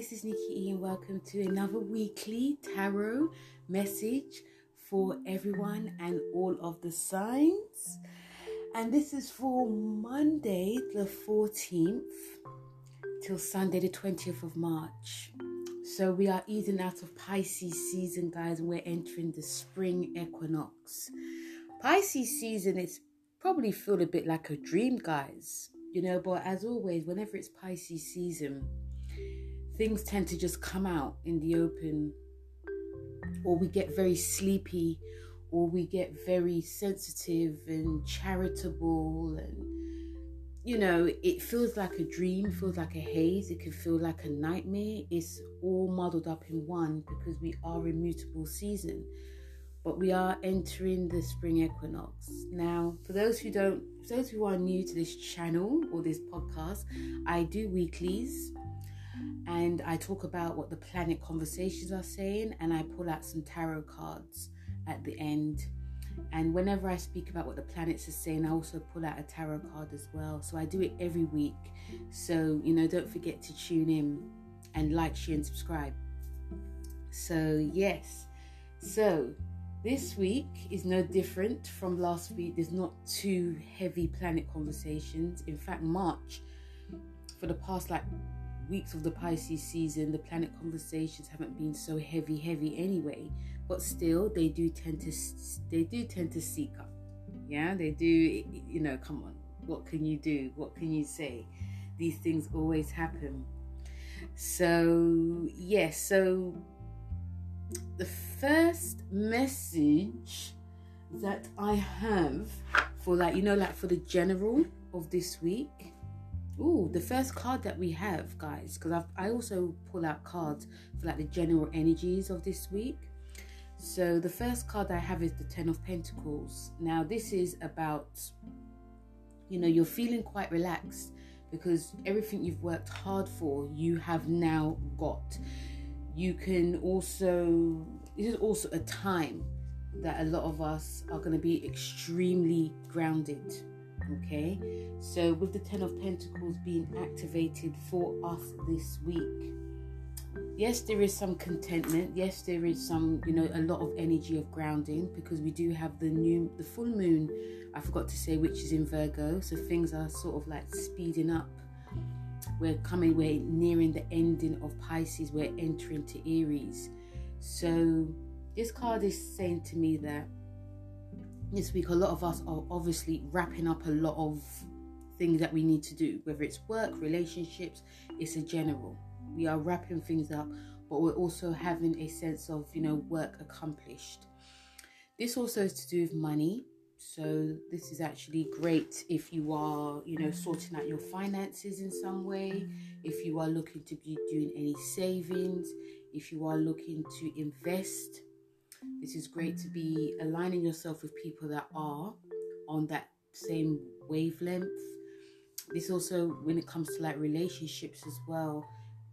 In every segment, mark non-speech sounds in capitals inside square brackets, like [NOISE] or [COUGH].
this is Nikki E, and welcome to another weekly tarot message for everyone and all of the signs. And this is for Monday, the 14th, till Sunday, the 20th of March. So we are easing out of Pisces season, guys, and we're entering the spring equinox. Pisces season is probably feel a bit like a dream, guys. You know, but as always, whenever it's Pisces season, things tend to just come out in the open, or we get very sleepy, or we get very sensitive and charitable, and you know, it feels like a dream, feels like a haze, it can feel like a nightmare. It's all muddled up in one because we are in mutable season but we are entering the spring equinox. Now, for those who don't, for those who are new to this channel or this podcast, I do weeklies and I talk about what the planet conversations are saying and I pull out some tarot cards at the end. And whenever I speak about what the planets are saying, I also pull out a tarot card as well. So I do it every week. So, you know, don't forget to tune in and like, share, and subscribe. So, yes. So, this week is no different from last week. There's not too heavy planet conversations. In fact, March, for the past like weeks of the Pisces season, the planet conversations haven't been so heavy, heavy anyway. But still, they do tend to they do tend to seek up. Yeah, they do. You know, come on, what can you do? What can you say? These things always happen. So yes, yeah, so the first message that I have for like you know like for the general of this week. Oh, the first card that we have, guys, because I also pull out cards for like the general energies of this week. So the first card I have is the Ten of Pentacles. Now this is about, you know, you're feeling quite relaxed because everything you've worked hard for, you have now got you can also this is also a time that a lot of us are going to be extremely grounded okay? So with the 10 of pentacles being activated for us this week yes there is some contentment. Yes there is some you know a lot of energy of grounding because we do have the new the full moon i forgot to say which is in virgo. So things are sort of like speeding up. We're coming, we're nearing the ending of Pisces, we're entering to Aries. So, this card is saying to me that this week, a lot of us are obviously wrapping up a lot of things that we need to do, whether it's work, relationships, it's a general. We are wrapping things up, but we're also having a sense of, you know, work accomplished. This also is to do with money. So this is actually great if you are, you know, sorting out your finances in some way, if you are looking to be doing any savings, if you are looking to invest. This is great to be aligning yourself with people that are on that same wavelength. This also, when it comes to like relationships as well,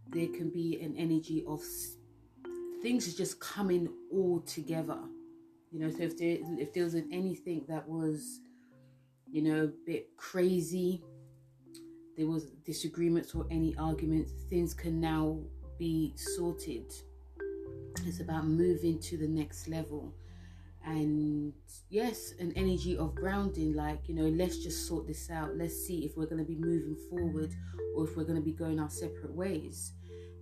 there can be an energy of things just coming all together you know, so if there if there was anything that was, you know, a bit crazy, there was disagreements or any arguments, things can now be sorted. It's about moving to the next level. And yes, an energy of grounding, like, you know, let's just sort this out. Let's see if we're going to be moving forward or if we're going to be going our separate ways.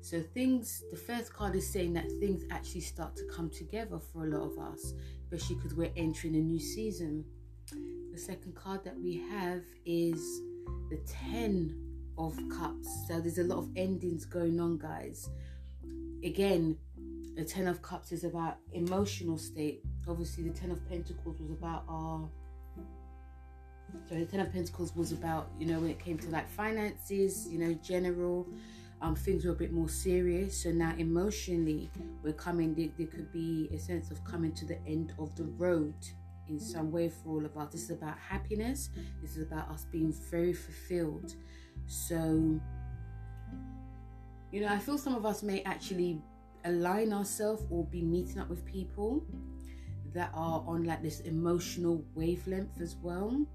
So things, the first card is saying that things actually start to come together for a lot of us, especially because we're entering a new season. The second card that we have is the Ten of Cups. So there's a lot of endings going on, guys. Again, the Ten of Cups is about emotional state. Obviously, the Ten of Pentacles was about our so the Ten of Pentacles was about, you know, when it came to like finances, you know, general um, things were a bit more serious. So now emotionally, we're coming. There, there could be a sense of coming to the end of the road in some way for all of us. This is about happiness. This is about us being very fulfilled. So, you know, I feel some of us may actually align ourselves or be meeting up with people that are on like this emotional wavelength as well.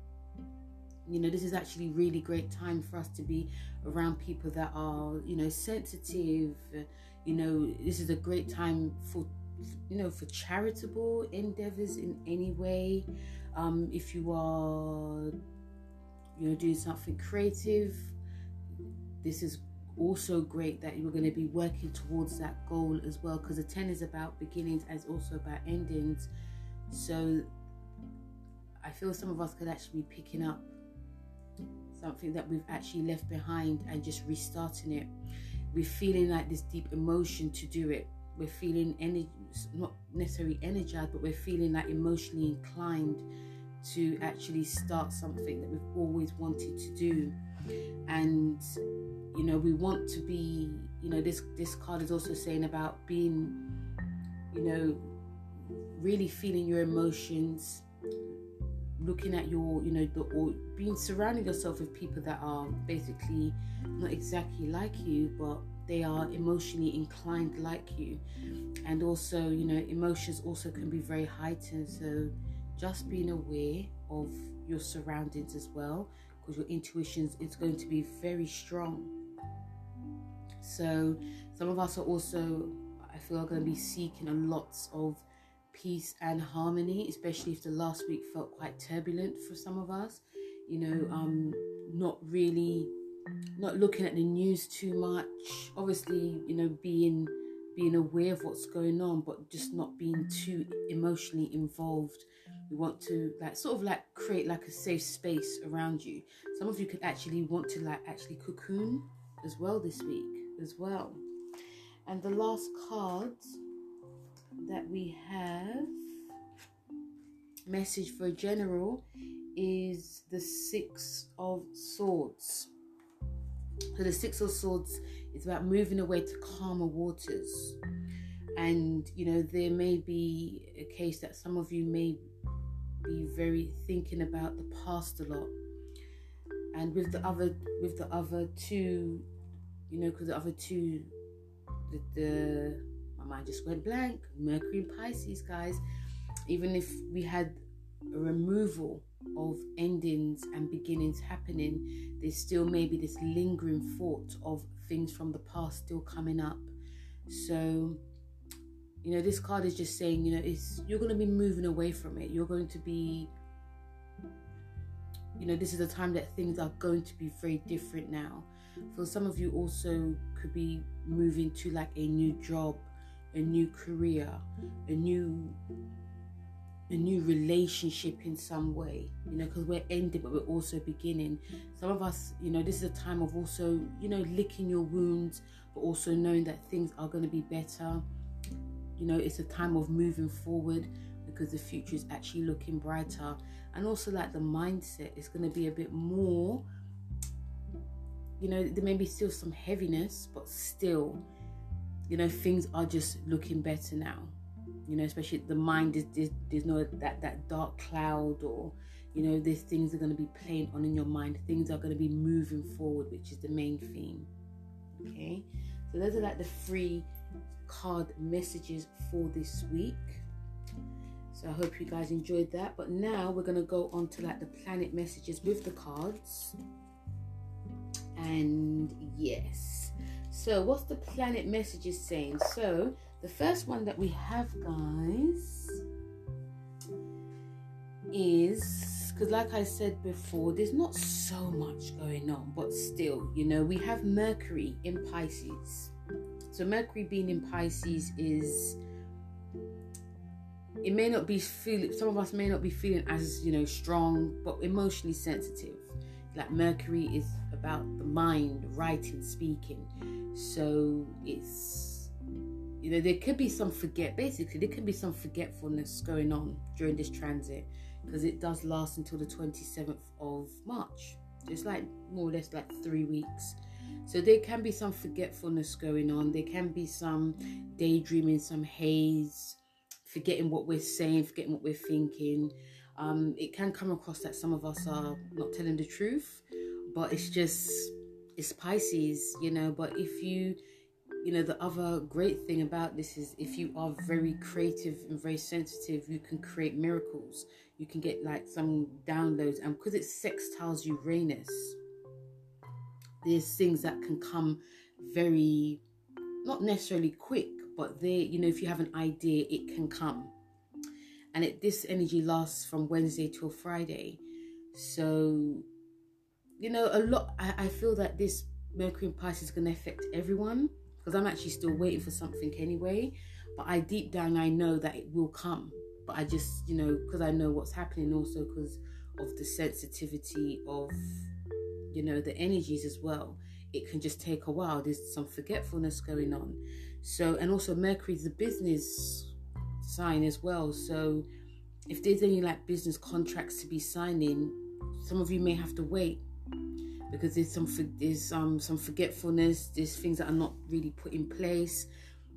you know this is actually really great time for us to be around people that are you know sensitive you know this is a great time for you know for charitable endeavors in any way um if you are you know doing something creative this is also great that you're going to be working towards that goal as well because the 10 is about beginnings as also about endings. So i feel some of us could actually be picking up something that we've actually left behind and just restarting it. We're feeling like this deep emotion to do it. We're feeling energy not necessarily energized but we're feeling like emotionally inclined to actually start something that we've always wanted to do. And you know we want to be you know this this card is also saying about being you know really feeling your emotions looking at your you know the or being surrounding yourself with people that are basically not exactly like you but they are emotionally inclined like you. And also you know emotions also can be very heightened. So just being aware of your surroundings as well because your intuition is going to be very strong so some of us are also i feel are going to be seeking a lots of peace and harmony especially if the last week felt quite turbulent for some of us. You know um not really not looking at the news too much. Obviously you know being being aware of what's going on but just not being too emotionally involved. We want to like sort of like create like a safe space around you. Some of you could actually want to like actually cocoon as well this week as well. And the last card that we have message for a general is the six of swords. So the six of swords is about moving away to calmer waters. And you know there may be a case that some of you may be very thinking about the past a lot. And with the other with the other two you know because the other two the, the my mind just went blank. Mercury and pisces guys. Even if we had a removal of endings and beginnings happening there's still maybe this lingering thought of things from the past still coming up. So you know this card is just saying you know it's you're going to be moving away from it. You're going to be you know this is a time that things are going to be very different now for some of you also could be moving to like a new job a new career a new a new relationship in some way you know because we're ending but we're also beginning some of us you know this is a time of also you know licking your wounds but also knowing that things are going to be better you know, it's a time of moving forward because the future is actually looking brighter. And also, like the mindset is going to be a bit more, you know, there may be still some heaviness, but still, you know, things are just looking better now. You know, especially the mind is there's, no that that dark cloud or you know, these things are going to be playing on in your mind. Things are going to be moving forward, which is the main theme. Okay, so those are like the three card messages for this week. So I hope you guys enjoyed that. But now we're gonna go on to like the planet messages with the cards. And yes. So what's the planet messages saying? So the first one that we have, guys, is because like I said before, there's not so much going on, but still, you know, we have Mercury in Pisces so Mercury being in Pisces is it may not be feeling some of us may not be feeling as you know strong but emotionally sensitive like mercury is about the mind writing speaking so it's you know there could be some forget basically there could be some forgetfulness going on during this transit because it does last until the 27th of march so it's like more or less like three weeks so there can be some forgetfulness going on. There can be some daydreaming, some haze, forgetting what we're saying, forgetting what we're thinking. Um, it can come across that some of us are not telling the truth, but it's just it's Pisces, you know. But if you you know the other great thing about this is if you are very creative and very sensitive you can create miracles you can get like some downloads and because it's sextiles uranus there's things that can come very not necessarily quick but they you know if you have an idea it can come and it this energy lasts from wednesday till friday so you know a lot i, I feel that this mercury in pisces is going to affect everyone because i'm actually still waiting for something anyway but i deep down i know that it will come but I just, you know, because I know what's happening also because of the sensitivity of, you know, the energies as well. It can just take a while. There's some forgetfulness going on. So, and also Mercury's a business sign as well. So, if there's any like business contracts to be signing, some of you may have to wait because there's some there's um some forgetfulness. There's things that are not really put in place.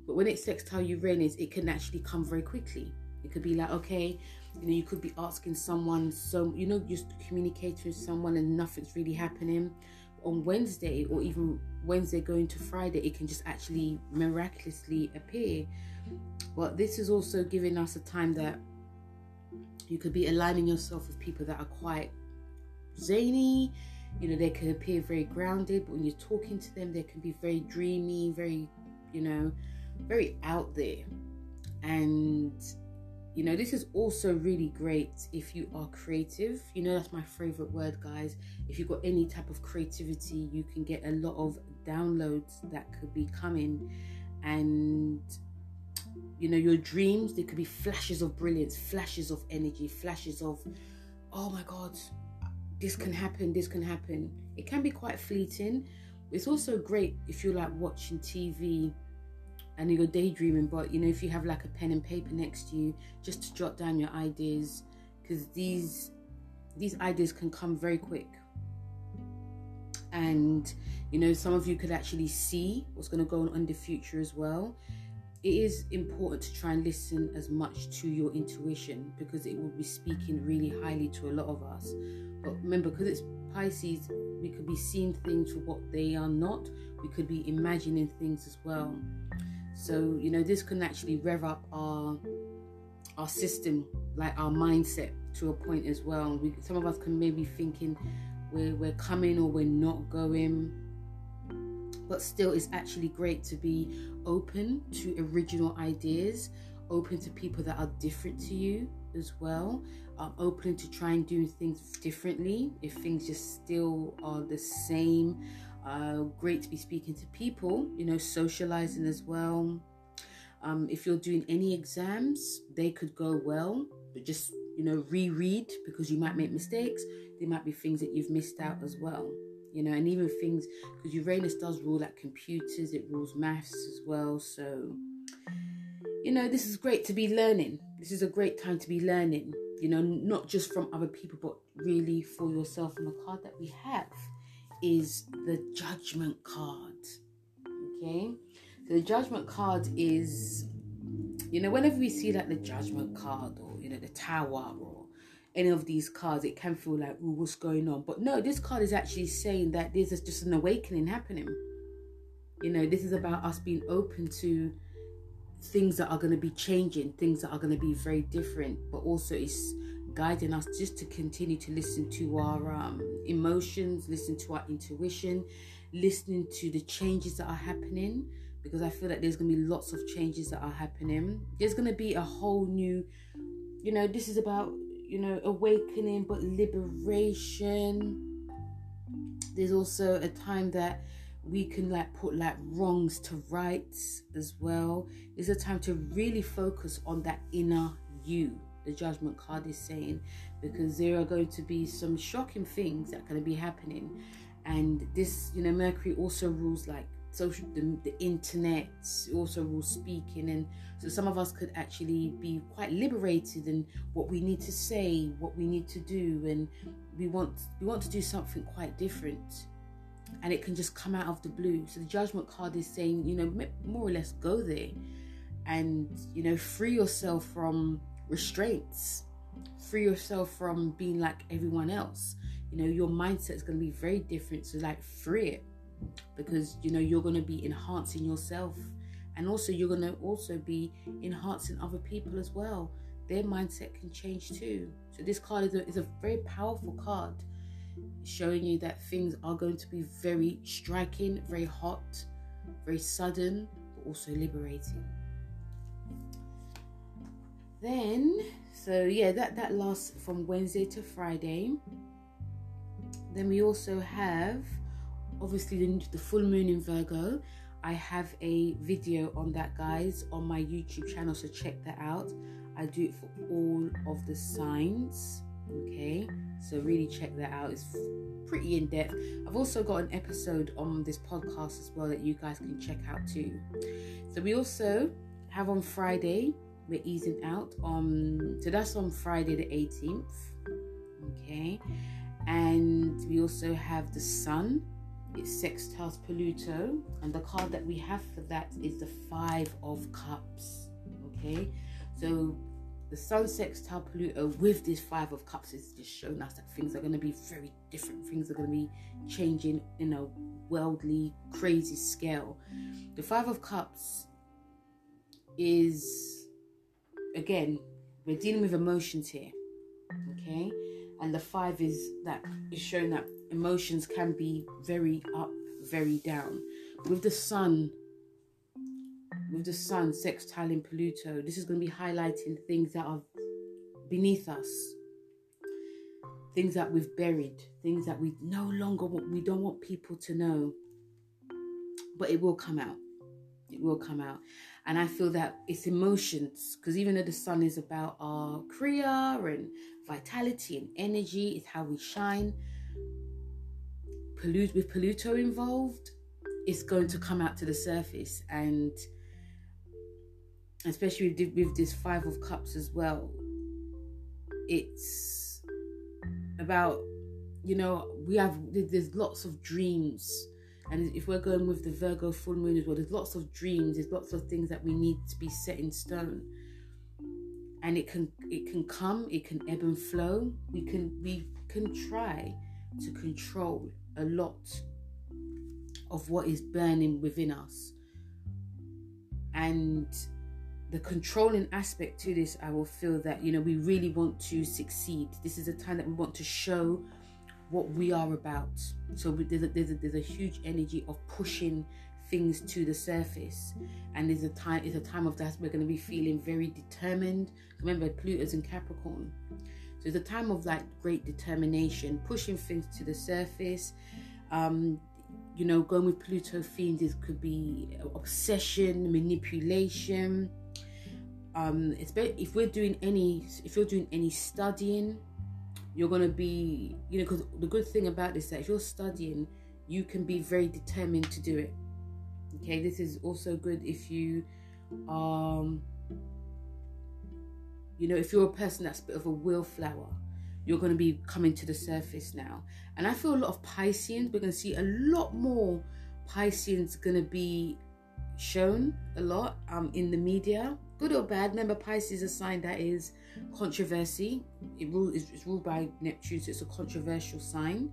But when it's sextile Uranus, it can actually come very quickly. It could be like, okay, you know, you could be asking someone, so you know, just communicating with someone and nothing's really happening. On Wednesday or even Wednesday going to Friday, it can just actually miraculously appear. But this is also giving us a time that you could be aligning yourself with people that are quite zany. You know, they can appear very grounded, but when you're talking to them, they can be very dreamy, very, you know, very out there. And you know, this is also really great if you are creative. You know, that's my favorite word, guys. If you've got any type of creativity, you can get a lot of downloads that could be coming. And, you know, your dreams, they could be flashes of brilliance, flashes of energy, flashes of, oh my God, this can happen, this can happen. It can be quite fleeting. It's also great if you're like watching TV and you're daydreaming but you know if you have like a pen and paper next to you just to jot down your ideas because these these ideas can come very quick and you know some of you could actually see what's going to go on in the future as well it is important to try and listen as much to your intuition because it will be speaking really highly to a lot of us but remember because it's pisces we could be seeing things for what they are not we could be imagining things as well so, you know, this can actually rev up our our system, like our mindset to a point as well. We, some of us can maybe thinking we're, we're coming or we're not going. But still, it's actually great to be open to original ideas, open to people that are different to you as well, um, open to try and do things differently if things just still are the same uh, great to be speaking to people, you know, socializing as well. Um, if you're doing any exams, they could go well, but just, you know, reread because you might make mistakes. There might be things that you've missed out as well, you know, and even things because Uranus does rule like computers, it rules maths as well. So, you know, this is great to be learning. This is a great time to be learning, you know, not just from other people, but really for yourself. And the card that we have is the judgment card. Okay, so the judgment card is, you know, whenever we see like the judgment card or you know the tower or any of these cards, it can feel like, what's going on? But no, this card is actually saying that this is just an awakening happening. You know, this is about us being open to things that are going to be changing, things that are going to be very different, but also it's guiding us just to continue to listen to our um, emotions, listen to our intuition, listening to the changes that are happening. Because I feel that there's going to be lots of changes that are happening. There's going to be a whole new, you know, this is about, you know, awakening, but liberation. There's also a time that we can like put like wrongs to rights as well. It's a time to really focus on that inner you the judgment card is saying because there are going to be some shocking things that are going to be happening and this you know mercury also rules like social the, the internet also rules speaking and so some of us could actually be quite liberated in what we need to say what we need to do and we want we want to do something quite different and it can just come out of the blue so the judgment card is saying you know more or less go there and you know free yourself from restraints. Free yourself from being like everyone else. You know, your mindset is going to be very different. So, like, free it because you know you're going to be enhancing yourself and also you're going to also be enhancing other people as well their mindset can change too. So this card is a, is a very powerful card, showing you that things are going to be very striking, very hot, very sudden, but also liberating. Then, so yeah, that that lasts from Wednesday to Friday. Then we also have, obviously, the, the full moon in Virgo. I have a video on that, guys, on my YouTube channel, so check that out. I do it for all of the signs. Okay, so really check that out. It's pretty in depth. I've also got an episode on this podcast as well that you guys can check out too. So we also have on Friday, we're easing out on so that's on Friday the 18th. Okay, and we also have the sun. It sextiles Pluto, and the card that we have for that is the Five of Cups. Okay, so the sun sextile Pluto with this Five of Cups is just showing us that things are going to be very different. Things are going to be changing in a worldly, crazy scale. The Five of Cups is, again, we're dealing with emotions here. Okay? And the Five is that is showing that emotions can be very up, very down. With the sun with the sun sextiling Pluto, this is going to be highlighting things that are beneath us, things that we've buried, things that we no longer want, we don't want people to know. But it will come out. It will come out. And I feel that it's emotions, because even though the sun is about our career and vitality and energy, it's how we shine. Pollute with Pluto involved, it's going to come out to the surface. And especially with, with this five of cups as well it's about you know we have there's lots of dreams. And if we're going with the virgo full moon as well there's lots of dreams there's lots of things that we need to be set in stone and it can it can come it can ebb and flow we can we can try to control a lot of what is burning within us and the controlling aspect to this, I will feel that, you know, we really want to succeed. This is a time that we want to show what we are about. So there's a, there's a, there's a huge energy of pushing things to the surface. And there's a time it's a time of that we're going to be feeling very determined. Remember pluto's in capricorn. So it's a time of like great determination pushing things to the surface. Um you know going with pluto themes it could be obsession manipulation. Um if we're doing any if you're doing any studying you're going to be you know because the good thing about this is that if you're studying you can be very determined to do it okay this is also good if you um you know if you're a person that's a bit of a wallflower you're going to be coming to the surface now and i feel a lot of pisceans we're going to see a lot more pisceans going to be shown a lot um, in the media good or bad. Remember, Pisces is a sign that is controversy. It rule is it's ruled by Neptune, so it's a controversial sign.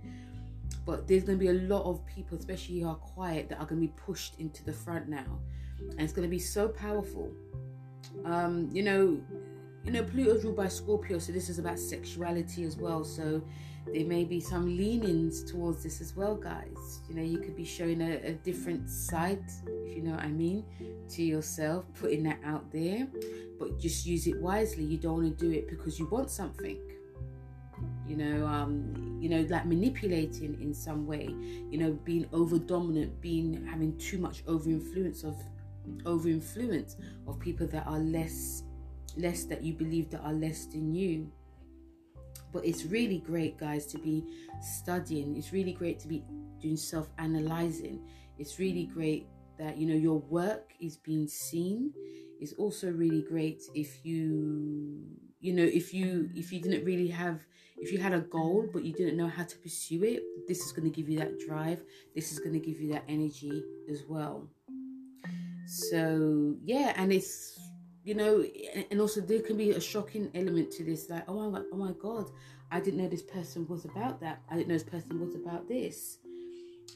But there's going to be a lot of people, especially who are quiet, that are going to be pushed into the front now, and it's going to be so powerful. Um, you know, you know, Pluto's ruled by Scorpio, so this is about sexuality as well. So there may be some leanings towards this as well, guys. You know, you could be showing a, a, different side, if you know what I mean, to yourself, putting that out there, but just use it wisely. You don't want to do it because you want something. You know, um, you know, like manipulating in some way. You know, being over dominant, being having too much over influence of over influence of people that are less less that you believe that are less than you. But it's really great guys to be studying. It's really great to be doing self-analyzing. It's really great that you know your work is being seen. It's also really great if you you know if you if you didn't really have if you had a goal but you didn't know how to pursue it this is going to give you that drive this is going to give you that energy as well so yeah and it's you know, and also there can be a shocking element to this, like, oh my, oh my God, I didn't know this person was about that. I didn't know this person was about this.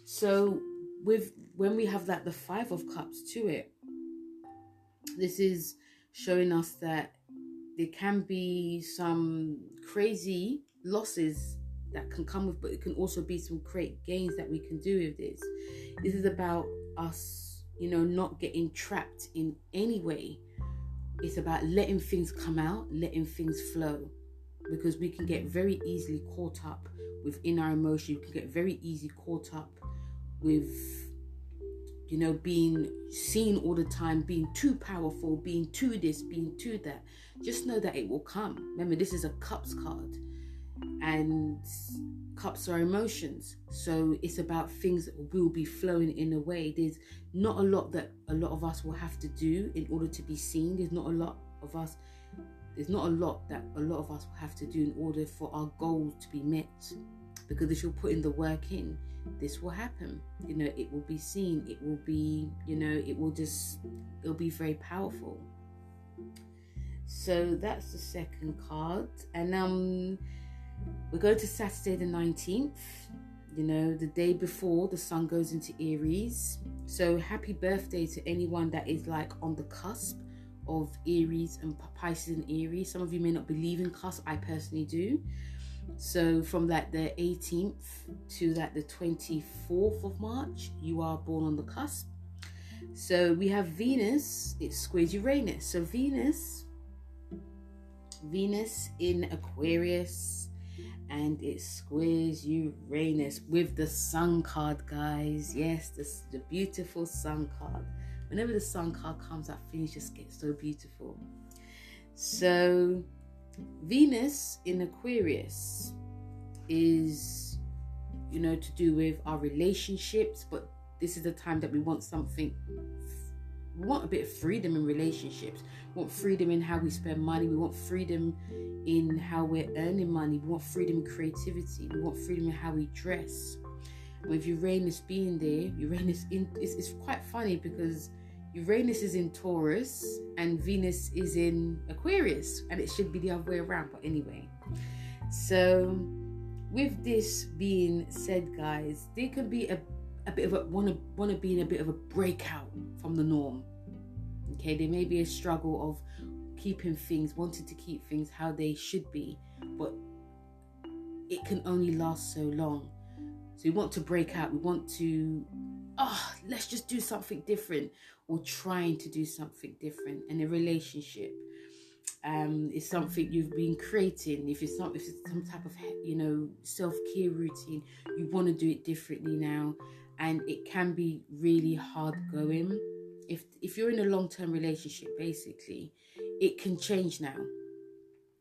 So with when we have that the five of cups to it, this is showing us that there can be some crazy losses that can come with, but it can also be some great gains that we can do with this. This is about us, you know, not getting trapped in any way. It's about letting things come out, letting things flow, because we can get very easily caught up within our emotion. You can get very easily caught up with you know, being seen all the time, being too powerful, being too this, being too that. Just know that it will come. Remember, this is a cups card, and cups are emotions. So it's about things that will be flowing in a way. There's not a lot that a lot of us will have to do in order to be seen. There's not a lot of us. There's not a lot that a lot of us will have to do in order for our goals to be met. Because if you're putting the work in, this will happen you know it will be seen it will be you know it will just it'll be very powerful so that's the second card and um we go to saturday the 19th you know the day before the sun goes into aries so happy birthday to anyone that is like on the cusp of aries and pisces and aries some of you may not believe in cusp i personally do so from like the 18th to like the 24th of March, you are born on the cusp. So we have Venus, it squares Uranus. So Venus, Venus in Aquarius, and it squares Uranus with the Sun card, guys. Yes, this the beautiful Sun card. Whenever the Sun card comes out, things just get so beautiful. So Venus in Aquarius is, you know, to do with our relationships, but this is the time that we want something. We want a bit of freedom in relationships. We want freedom in how we spend money. We want freedom in how we're earning money. We want freedom in creativity. We want freedom in how we dress. With Uranus being there, Uranus in it's, it's quite funny because Uranus is in Taurus and Venus is in Aquarius, and it should be the other way around. But anyway, so with this being said, guys, there can be a, a bit of a want to want to be in a bit of a breakout from the norm. Okay, there may be a struggle of keeping things, wanting to keep things how they should be, but it can only last so long. So we want to break out. We want to, oh, let's just do something different or trying to do something different in a relationship um is something you've been creating if it's not if it's some type of you know self-care routine you want to do it differently now and it can be really hard going. If if you're in a long-term relationship basically it can change now.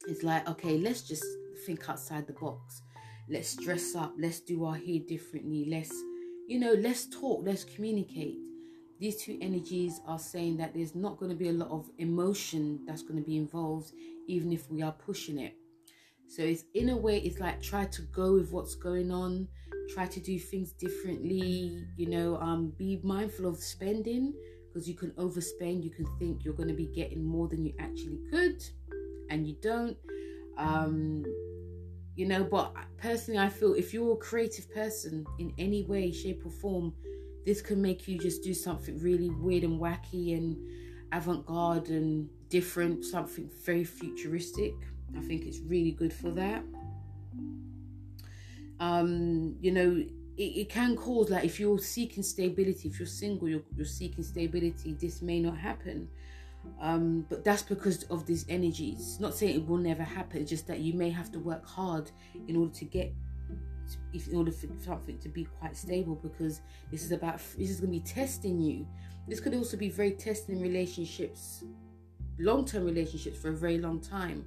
It's like okay let's just think outside the box. Let's dress up. Let's do our hair differently. Let's you know let's talk. Let's communicate. These two energies are saying that there's not going to be a lot of emotion that's going to be involved, even if we are pushing it. So it's in a way, it's like try to go with what's going on, try to do things differently, you know, um, be mindful of spending because you can overspend, you can think you're going to be getting more than you actually could, and you don't. Um, you know, but personally, I feel if you're a creative person in any way, shape, or form, this can make you just do something really weird and wacky and avant-garde and different something very futuristic i think it's really good for that. Um you know it, it can cause like if you're seeking stability if you're single you're, you're seeking stability this may not happen. Um but that's because of these energies. Not saying it will never happen just that you may have to work hard in order to get if in order for something to be quite stable because this is about this is going to be testing you. This could also be very testing relationships long-term relationships for a very long time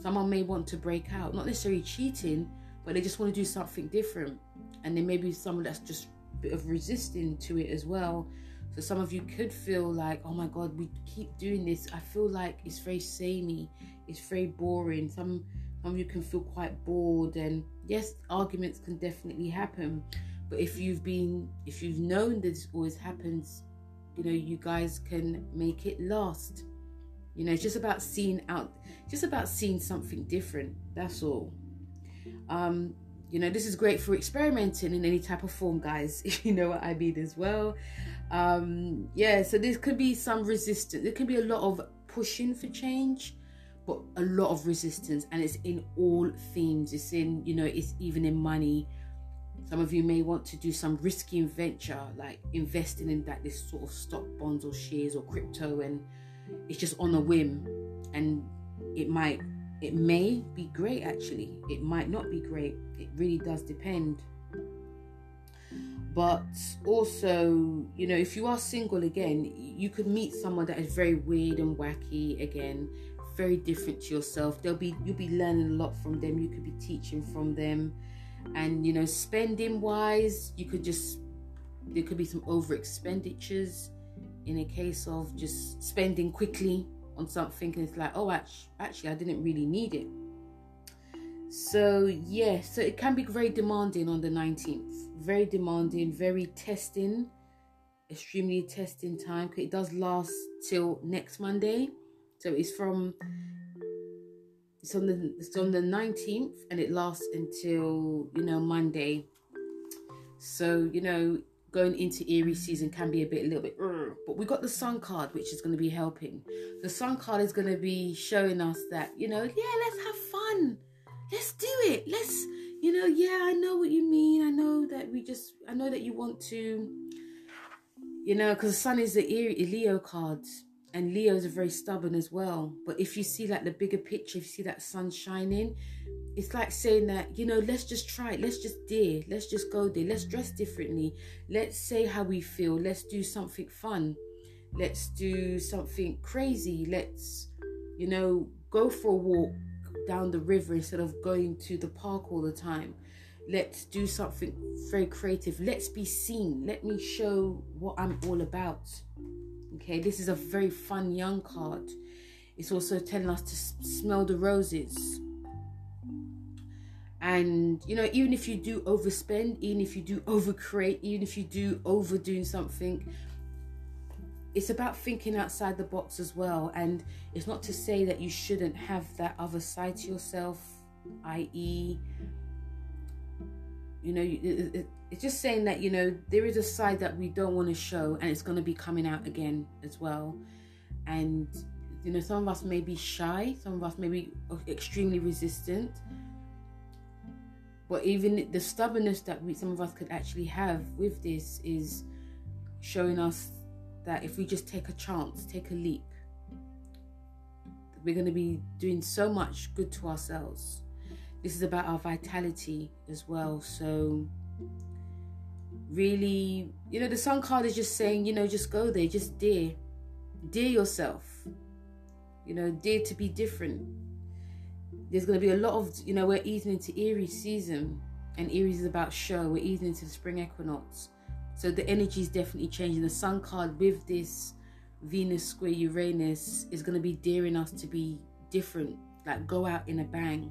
someone may want to break out. Not necessarily cheating but they just want to do something different. And there may be someone that's just bit of resisting to it as well. So some of you could feel like oh my god we keep doing this. I feel like it's very samey. It's very boring. Some some of you can feel quite bored and yes arguments can definitely happen. But if you've been if you've known this always happens you know you guys can make it last you know it's just about seeing out just about seeing something different that's all. Um you know this is great for experimenting in any type of form guys. [LAUGHS] You know what i mean as well. Um yeah so there could be some resistance. There can be a lot of pushing for change but a lot of resistance and it's in all themes. It's in you know it's even in money. Some of you may want to do some risky venture like investing in that this sort of stock bonds or shares or crypto and it's just on a whim. And it might it may be great actually. It might not be great. It really does depend. But also you know if you are single again you could meet someone that is very weird and wacky again very different to yourself. They'll be you'll be learning a lot from them. You could be teaching from them. And you know spending wise you could just there could be some over expenditures in a case of just spending quickly on something and it's like oh actually, actually i didn't really need it. So yeah so it can be very demanding on the 19th very demanding very testing extremely testing time it does last till next monday. So it's from it's on the it's on the 19th and it lasts until you know Monday. So you know going into Aries season can be a bit a little bit but we got the sun card which is going to be helping. The sun card is going to be showing us that you know yeah let's have fun. Let's do it. Let's you know yeah i know what you mean. I know that we just i know that you want to you know because the sun is the leo card and Leos are very stubborn as well. But if you see like the bigger picture, if you see that sun shining, it's like saying that, you know, let's just try it. Let's just dare. Let's just go there. Let's dress differently. Let's say how we feel. Let's do something fun. Let's do something crazy. Let's, you know, go for a walk down the river instead of going to the park all the time. Let's do something very creative. Let's be seen. Let me show what I'm all about. Okay, this is a very fun young card. It's also telling us to smell the roses. And you know, even if you do overspend, even if you do overcreate, even if you do overdoing something, it's about thinking outside the box as well. And it's not to say that you shouldn't have that other side to yourself, i.e., you know, it, it, it's just saying that you know there is a side that we don't want to show and it's going to be coming out again as well. And you know some of us may be shy some of us may be extremely resistant. But even the stubbornness that we some of us could actually have with this is showing us that if we just take a chance take a leap we're going to be doing so much good to ourselves. This is about our vitality as well so really, you know, the sun card is just saying, you know, just go there, just dare, dare yourself, you know, dare to be different. There's going to be a lot of, you know, we're easing into Aries season, and Aries is about show. We're easing into the spring equinox, so the energy is definitely changing. The sun card with this Venus square Uranus is going to be daring us to be different, like go out in a bang.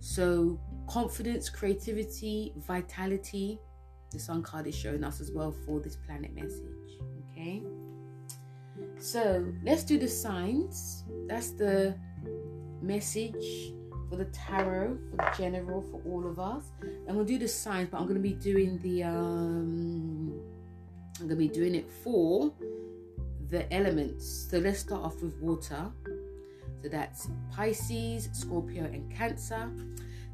So confidence, creativity, vitality the sun card is showing us as well for this planet message. Okay, so let's do the signs. That's the message for the tarot, for the general, for all of us. And we'll do the signs, but I'm going to be doing the um, I'm going to be doing it for the elements. So let's start off with water. So that's Pisces, Scorpio, and Cancer.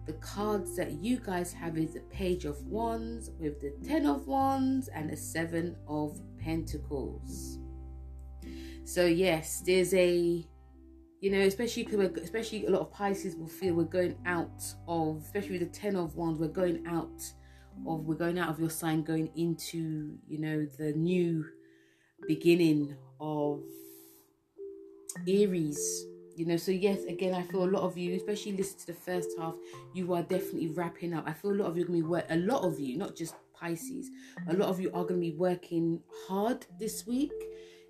The cards that you guys have is the Page of Wands with the Ten of Wands and the Seven of Pentacles. So yes, there's a you know, especially especially a lot of Pisces will feel we're going out of, especially with the Ten of Wands, we're going out of, we're going out of your sign, going into, you know, the new beginning of Aries you know so yes again i feel a lot of you especially listen to the first half you are definitely wrapping up. I feel a lot of you are going to be work a lot of you not just pisces a lot of you are going to be working hard this week.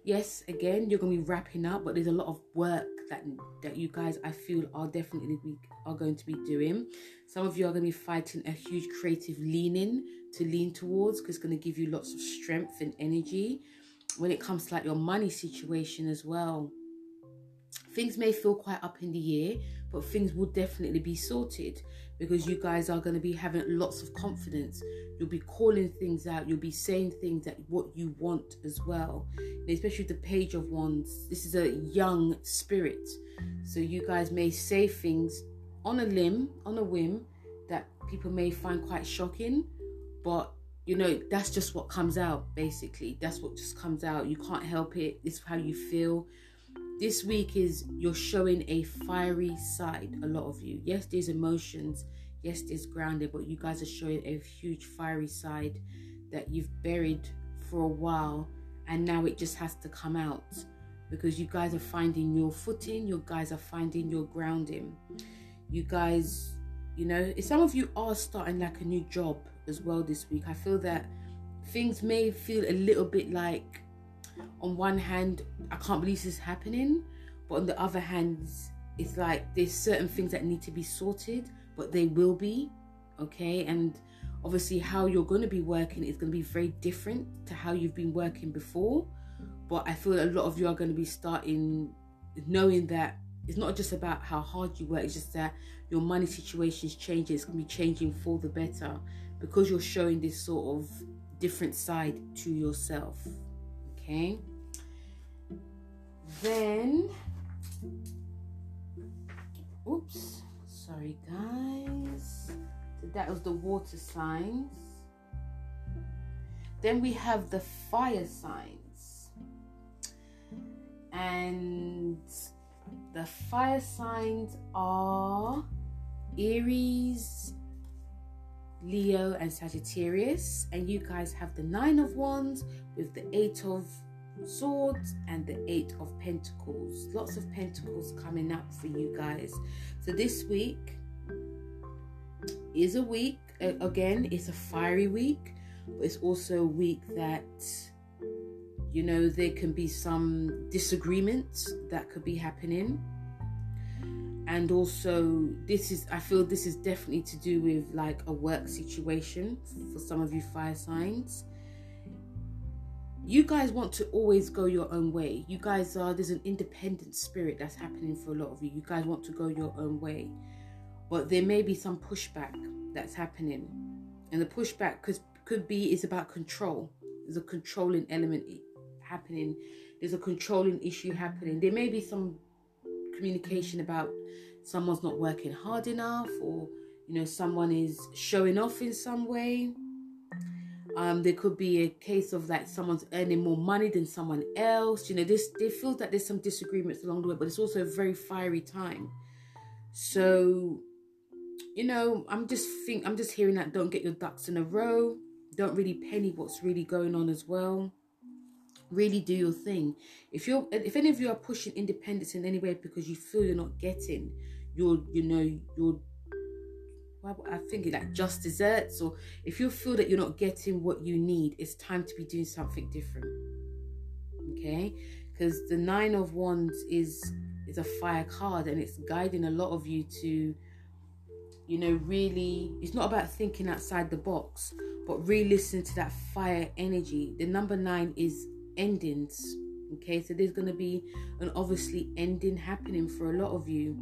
Yes again you're going to be wrapping up but there's a lot of work that that you guys i feel are definitely be, are going to be doing. Some of you are going to be fighting a huge creative leaning to lean towards because it's going to give you lots of strength and energy. When it comes to like your money situation as well things may feel quite up in the air, but things will definitely be sorted because you guys are going to be having lots of confidence. You'll be calling things out. You'll be saying things that what you want as well. And especially the Page of Wands. This is a young spirit, so you guys may say things on a limb, on a whim, that people may find quite shocking, but you know that's just what comes out. Basically, that's what just comes out. You can't help it. It's how you feel this week is you're showing a fiery side a lot of you. Yes there's emotions. Yes there's grounded but you guys are showing a huge fiery side that you've buried for a while and now it just has to come out because you guys are finding your footing you guys are finding your grounding. You guys you know some of you are starting like a new job as well this week i feel that things may feel a little bit like on one hand, I can't believe this is happening, but on the other hand, it's like there's certain things that need to be sorted, but they will be, okay? And obviously, how you're going to be working is going to be very different to how you've been working before. But I feel a lot of you are going to be starting knowing that it's not just about how hard you work, it's just that your money situation is changing, it's going to be changing for the better because you're showing this sort of different side to yourself okay. Then oops sorry guys. That was the water signs. Then we have the fire signs. And the fire signs are Aries, Leo, and Sagittarius. And you guys have the Nine of Wands with the Eight of Swords and the Eight of Pentacles. Lots of Pentacles coming up for you guys. So this week is a week, again, it's a fiery week, but it's also a week that you know there can be some disagreements that could be happening and also this is i feel this is definitely to do with like a work situation for some of you fire signs. You guys want to always go your own way. You guys are there's an independent spirit that's happening for a lot of you. You guys want to go your own way. But there may be some pushback that's happening. And the pushback could could be is about control. There's a controlling element happening. There's a controlling issue happening. There may be some communication about someone's not working hard enough or you know someone is showing off in some way. Um there could be a case of like someone's earning more money than someone else. You know this they feel that there's some disagreements along the way but it's also a very fiery time. So you know i'm just think i'm just hearing that don't get your ducks in a row. Don't really penny what's really going on as well really do your thing if you're if any of you are pushing independence in any way because you feel you're not getting your you know your I think like just desserts, or if you feel that you're not getting what you need, it's time to be doing something different. Okay, because the nine of wands is is a fire card, and it's guiding a lot of you to, you know, really. It's not about thinking outside the box, but really listen to that fire energy. The number nine is endings. Okay, so there's going to be an obviously ending happening for a lot of you.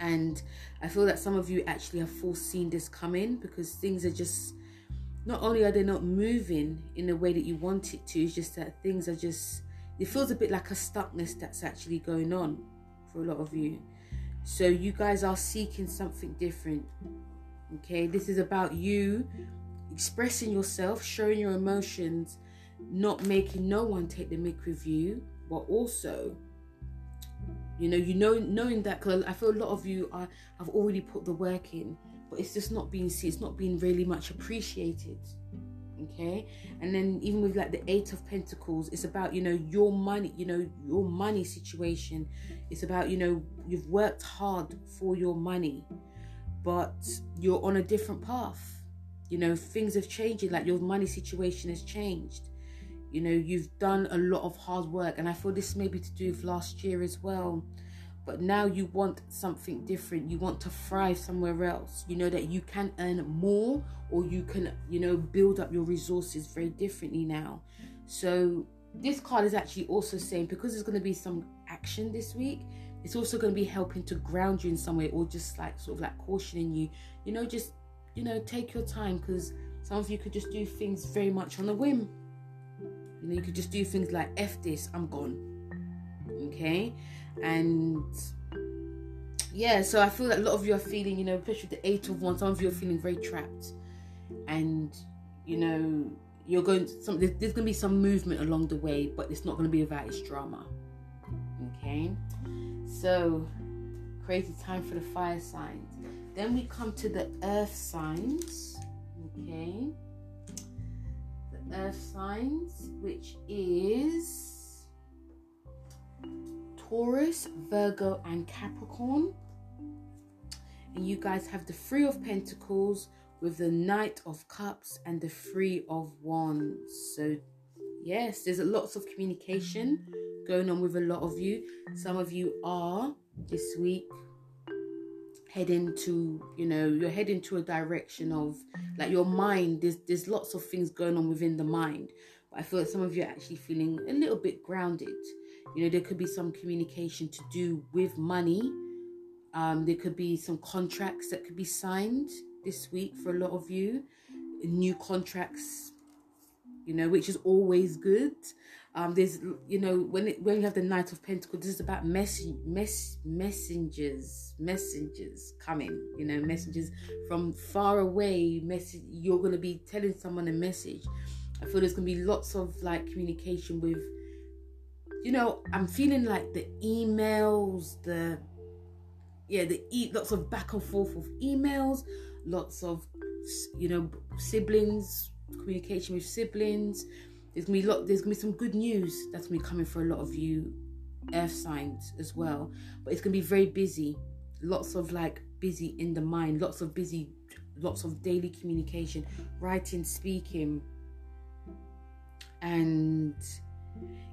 And I feel that some of you actually have foreseen this coming because things are just not only are they not moving in the way that you want it to, it's just that things are just it feels a bit like a stuckness that's actually going on for a lot of you. So you guys are seeking something different. Okay, this is about you expressing yourself, showing your emotions not making no one take the mic with you, but also, you know, you know, knowing that because I feel a lot of you are have already put the work in, but it's just not being seen. It's not being really much appreciated. Okay, and then even with like the Eight of Pentacles, it's about you know your money, you know your money situation. It's about you know you've worked hard for your money, but you're on a different path you know things have changed like your money situation has changed you know you've done a lot of hard work and i feel this may be to do with last year as well. But now you want something different. You want to thrive somewhere else. You know that you can earn more or you can you know build up your resources very differently now. So this card is actually also saying because there's going to be some action this week it's also going to be helping to ground you in some way or just like sort of like cautioning you. You know just you know take your time because some of you could just do things very much on a whim you know you could just do things like f this i'm gone. Okay? And yeah so i feel that a lot of you are feeling you know especially the eight of one some of you are feeling very trapped. And you know you're going to, some there's, to be some movement along the way but it's not going to be about its drama. Okay? So crazy time for the fire signs. Then we come to the earth signs. Okay earth signs which is taurus virgo and capricorn and you guys have the three of pentacles with the Knight of Cups and the Three of Wands. So, yes, there's a lots of communication going on with a lot of you. Some of you are this week heading to you know you're heading to a direction of like your mind there's there's lots of things going on within the mind but i feel like some of you are actually feeling a little bit grounded you know there could be some communication to do with money um there could be some contracts that could be signed this week for a lot of you. New contracts, you know, which is always good. Um, there's, you know, when it, when you have the Knight of Pentacles, this is about mess, mess, messengers, messengers coming. You know, messengers from far away. Message. You're gonna be telling someone a message. I feel there's gonna be lots of like communication with. You know, I'm feeling like the emails, the yeah, the e- lots of back and forth of emails, lots of you know siblings communication with siblings there's gonna be lot there's gonna be some good news that's gonna be coming for a lot of you earth signs as well. But it's gonna be very busy. Lots of like busy in the mind. Lots of busy lots of daily communication. Writing speaking. And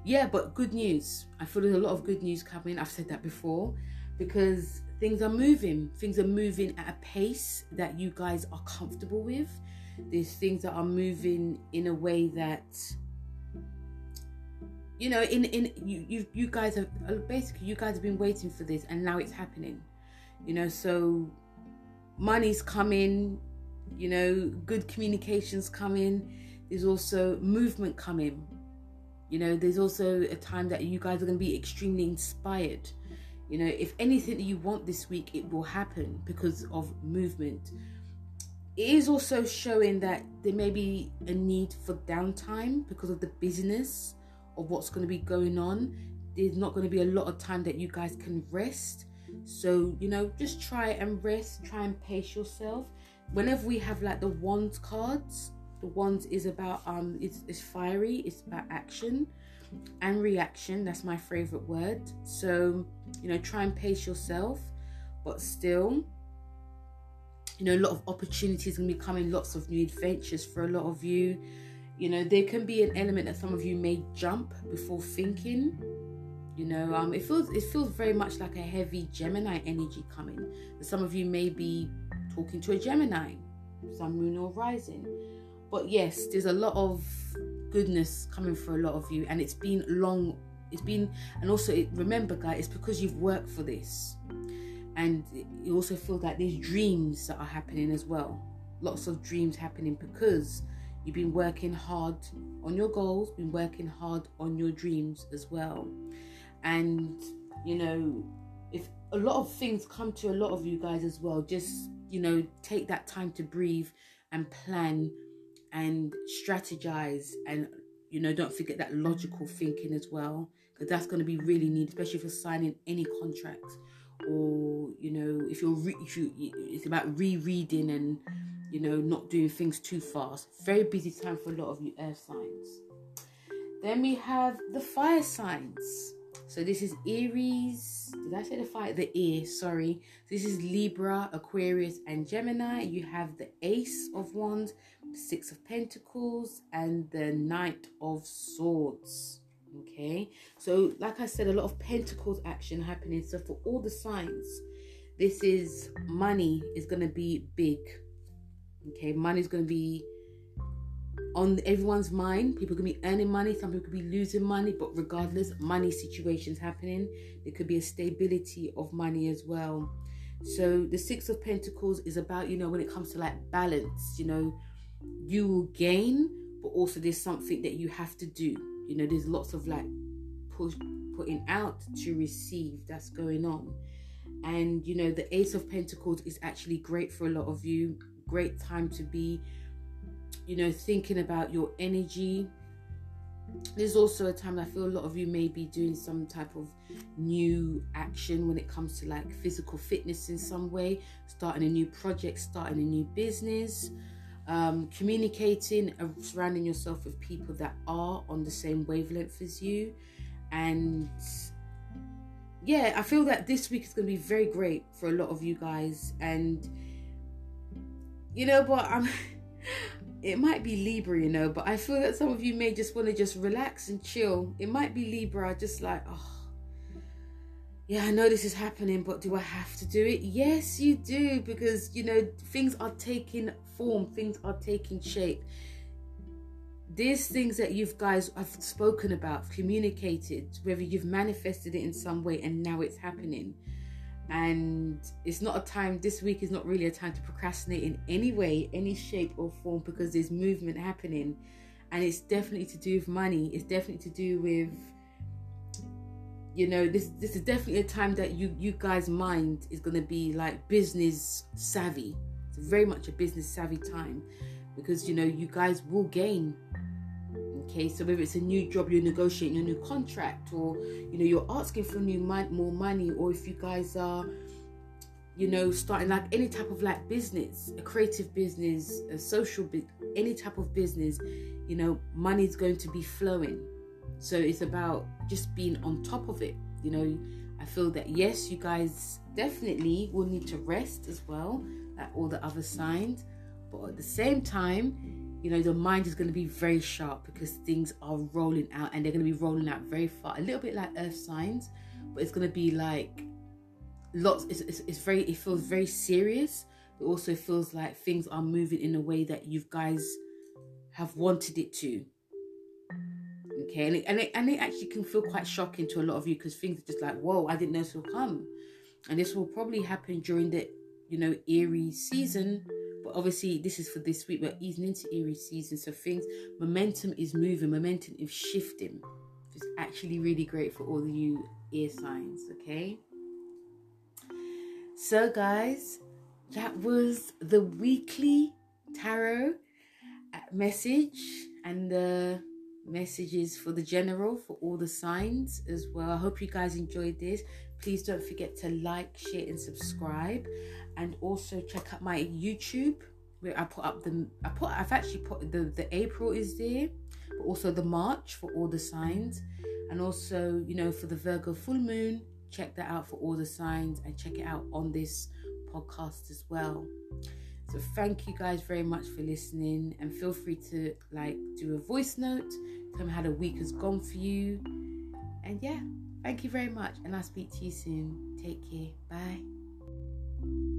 yeah but good news. I feel there's a lot of good news coming. I've said that before. Because things are moving. Things are moving at a pace that you guys are comfortable with. There's things that are moving in a way that you know in in you you, you guys have uh, basically you guys have been waiting for this and now it's happening. You know so money's coming you know good communications coming. There's also movement coming. You know there's also a time that you guys are going to be extremely inspired. You know, if anything that you want this week, it will happen because of movement. It is also showing that there may be a need for downtime because of the busyness of what's going to be going on. There's not going to be a lot of time that you guys can rest. So, you know, just try and rest, try and pace yourself. Whenever we have like the wands cards, the wands is about um it's, it's fiery, it's about action and reaction. That's my favorite word. So, you know, try and pace yourself, but still, you know, a lot of opportunities going to be coming, lots of new adventures for a lot of you. You know, there can be an element that some of you may jump before thinking. You know, um, it feels it feels very much like a heavy Gemini energy coming. Some of you may be talking to a Gemini, Sun, Moon, or Rising. But yes, there's a lot of goodness coming for a lot of you, and it's been long. It's been, and also remember, guys, it's because you've worked for this, and you also feel that there's dreams that are happening as well. Lots of dreams happening because you've been working hard on your goals, been working hard on your dreams as well, and you know, if a lot of things come to a lot of you guys as well, just you know, take that time to breathe and plan and strategize and you know don't forget that logical thinking as well because that's going to be really needed especially you're signing any contract or you know if you're re- if you it's about rereading and you know not doing things too fast very busy time for a lot of you air signs then we have the fire signs so this is Aries. Did I say the fire? The ear, sorry. This is Libra, Aquarius, and Gemini. You have the Ace of Wands, Six of Pentacles, and the Knight of Swords. Okay, so like I said, a lot of Pentacles action happening. So for all the signs, this is money is going to be big. Okay, money is going to be on everyone's mind. People could be earning money, some people could be losing money, but regardless, money situations happening. There could be a stability of money as well. So the Six of Pentacles is about, you know, when it comes to like balance, you know, you will gain, but also there's something that you have to do. You know, there's lots of like push putting out to receive that's going on. And you know, the Ace of Pentacles is actually great for a lot of you. Great time to be, you know, thinking about your energy. There's also a time I feel a lot of you may be doing some type of new action when it comes to like physical fitness in some way, starting a new project, starting a new business, um, communicating, uh, surrounding yourself with people that are on the same wavelength as you. And yeah, I feel that this week is going to be very great for a lot of you guys. And you know, but I'm. [LAUGHS] it might be Libra, you know, but I feel that some of you may just want to just relax and chill. It might be Libra, just like, oh, yeah, I know this is happening, but do I have to do it? Yes, you do, because you know things are taking form, things are taking shape. These things that you guys have spoken about, communicated, whether you've manifested it in some way and now it's happening. And it's not a time, this week is not really a time to procrastinate in any way, any shape or form, because there's movement happening. And it's definitely to do with money, it's definitely to do with you know this this is definitely a time that you you guys mind is going to be like business savvy it's very much a business savvy time because you know you guys will gain okay so whether it's a new job you're negotiating a new contract or you know you're asking for new mon- more money or if you guys are you know starting like any type of like business a creative business a social any type of business you know money is going to be flowing so it's about just being on top of it. You know, I feel that yes, you guys definitely will need to rest as well, like all the other signs. But at the same time, you know, the mind is going to be very sharp because things are rolling out and they're going to be rolling out very far. A little bit like earth signs, but it's going to be like lots, it's, it's, it's very, it feels very serious. but also feels like things are moving in a way that you guys have wanted it to okay and it, and it, and it actually can feel quite shocking to a lot of you because things are just like whoa i didn't know this will come and this will probably happen during the you know aries season but obviously this is for this week we're easing into aries season so things momentum is moving momentum is shifting it's actually really great for all of you air signs okay so guys that was the weekly tarot uh, message and the messages for the general for all the signs as well. I hope you guys enjoyed this. Please don't forget to like, share, and subscribe, and also check out my YouTube where I put up the I put I've actually put the the April is there, but also the March for all the signs, and also you know for the Virgo full moon. Check that out for all the signs and check it out on this podcast as well. So thank you guys very much for listening and feel free to like do a voice note, tell me how the week has gone for you. And yeah, Thank you very much, and I'll speak to you soon. Take care. Bye.